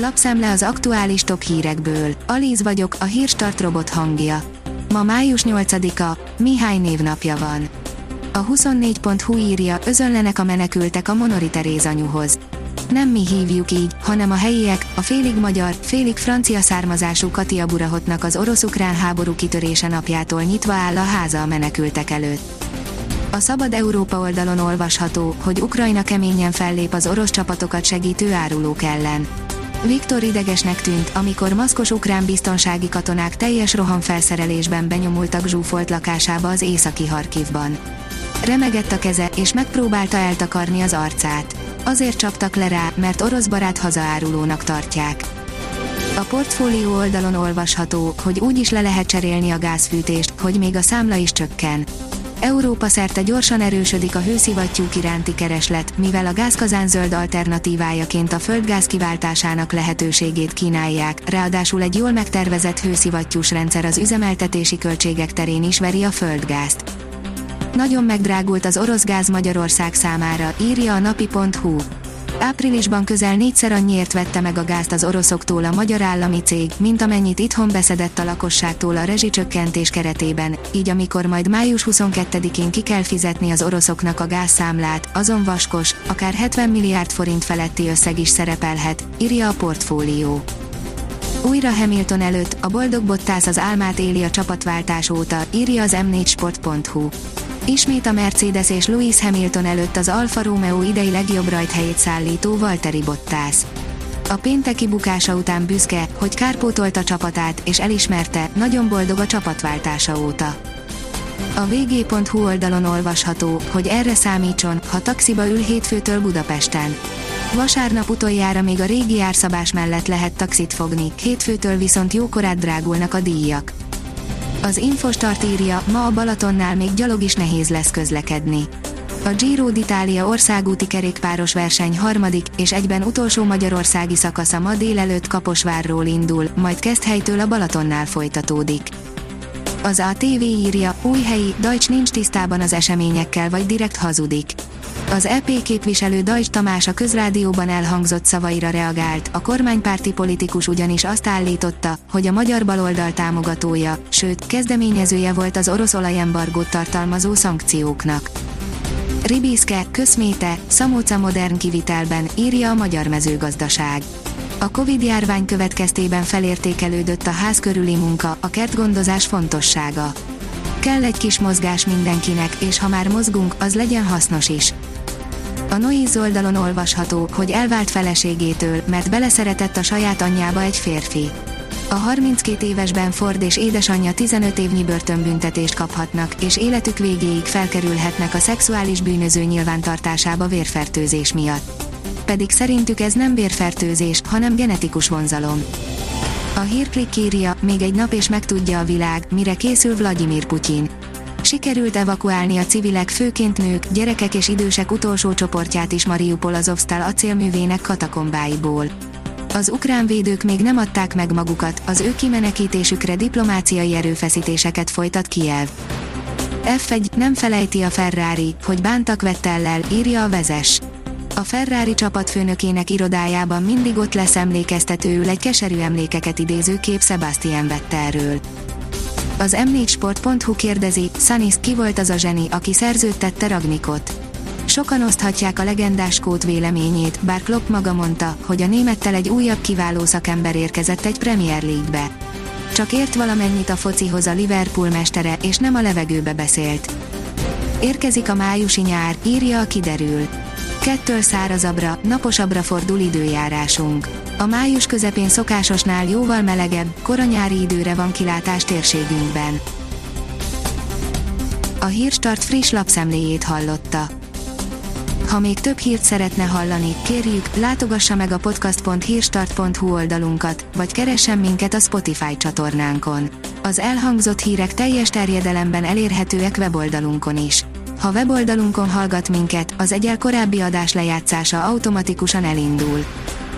Lapszemle az aktuális top hírekből. Alíz vagyok, a hírstart robot hangja. Ma május 8-a, Mihály névnapja van. A 24.hu írja, özönlenek a menekültek a Monori Teréz anyuhoz. Nem mi hívjuk így, hanem a helyiek, a félig magyar, félig francia származású Katia Burahotnak az orosz-ukrán háború kitörése napjától nyitva áll a háza a menekültek előtt. A Szabad Európa oldalon olvasható, hogy Ukrajna keményen fellép az orosz csapatokat segítő árulók ellen. Viktor idegesnek tűnt, amikor maszkos ukrán biztonsági katonák teljes rohamfelszerelésben benyomultak zsúfolt lakásába az északi Harkivban. Remegett a keze, és megpróbálta eltakarni az arcát. Azért csaptak le rá, mert orosz barát hazaárulónak tartják. A portfólió oldalon olvasható, hogy úgy is le lehet cserélni a gázfűtést, hogy még a számla is csökken. Európa szerte gyorsan erősödik a hőszivattyúk iránti kereslet, mivel a gázkazán zöld alternatívájaként a földgáz kiváltásának lehetőségét kínálják, ráadásul egy jól megtervezett hőszivattyús rendszer az üzemeltetési költségek terén is veri a földgázt. Nagyon megdrágult az orosz gáz Magyarország számára, írja a napi.hu. Áprilisban közel négyszer annyiért vette meg a gázt az oroszoktól a magyar állami cég, mint amennyit itthon beszedett a lakosságtól a rezsicsökkentés keretében, így amikor majd május 22-én ki kell fizetni az oroszoknak a gázszámlát, azon vaskos, akár 70 milliárd forint feletti összeg is szerepelhet, írja a portfólió. Újra Hamilton előtt, a boldog Bottász az álmát éli a csapatváltás óta, írja az m4sport.hu. Ismét a Mercedes és Lewis Hamilton előtt az Alfa Romeo idei legjobb rajthelyét szállító Valtteri Bottas. A pénteki bukása után büszke, hogy kárpótolt a csapatát, és elismerte, nagyon boldog a csapatváltása óta. A vg.hu oldalon olvasható, hogy erre számítson, ha taxiba ül hétfőtől Budapesten. Vasárnap utoljára még a régi árszabás mellett lehet taxit fogni, hétfőtől viszont jókorát drágulnak a díjak. Az Infostart írja, ma a Balatonnál még gyalog is nehéz lesz közlekedni. A Giro d'Italia országúti kerékpáros verseny harmadik és egyben utolsó magyarországi szakasza ma délelőtt Kaposvárról indul, majd Keszthelytől a Balatonnál folytatódik. Az ATV írja, új helyi, Deutsch nincs tisztában az eseményekkel vagy direkt hazudik. Az EP képviselő Dajs Tamás a közrádióban elhangzott szavaira reagált, a kormánypárti politikus ugyanis azt állította, hogy a magyar baloldal támogatója, sőt, kezdeményezője volt az orosz olajembargót tartalmazó szankcióknak. Ribíszke, Köszméte, Szamóca modern kivitelben, írja a Magyar Mezőgazdaság. A Covid-járvány következtében felértékelődött a ház körüli munka, a kertgondozás fontossága. Kell egy kis mozgás mindenkinek, és ha már mozgunk, az legyen hasznos is. A Noise oldalon olvasható, hogy elvált feleségétől, mert beleszeretett a saját anyjába egy férfi. A 32 évesben Ford és édesanyja 15 évnyi börtönbüntetést kaphatnak, és életük végéig felkerülhetnek a szexuális bűnöző nyilvántartásába vérfertőzés miatt. Pedig szerintük ez nem vérfertőzés, hanem genetikus vonzalom. A hírklik írja, még egy nap és megtudja a világ, mire készül Vladimir Putyin sikerült evakuálni a civilek főként nők, gyerekek és idősek utolsó csoportját is Mariupol Azovstal acélművének katakombáiból. Az ukrán védők még nem adták meg magukat, az ő kimenekítésükre diplomáciai erőfeszítéseket folytat Kiev. F1 nem felejti a Ferrari, hogy bántak Vettellel, írja a vezes. A Ferrari csapatfőnökének irodájában mindig ott lesz emlékeztetőül egy keserű emlékeket idéző kép Sebastian Vettelről. Az m4sport.hu kérdezi, Sanis ki volt az a zseni, aki szerződtette Ragnikot. Sokan oszthatják a legendás kót véleményét, bár Klopp maga mondta, hogy a némettel egy újabb kiváló szakember érkezett egy Premier League-be. Csak ért valamennyit a focihoz a Liverpool mestere, és nem a levegőbe beszélt. Érkezik a májusi nyár, írja a kiderül. Kettől szárazabbra, naposabbra fordul időjárásunk. A május közepén szokásosnál jóval melegebb, koranyári időre van kilátás térségünkben. A Hírstart friss lapszemléjét hallotta. Ha még több hírt szeretne hallani, kérjük, látogassa meg a podcast.hírstart.hu oldalunkat, vagy keressen minket a Spotify csatornánkon. Az elhangzott hírek teljes terjedelemben elérhetőek weboldalunkon is. Ha weboldalunkon hallgat minket, az egyel korábbi adás lejátszása automatikusan elindul.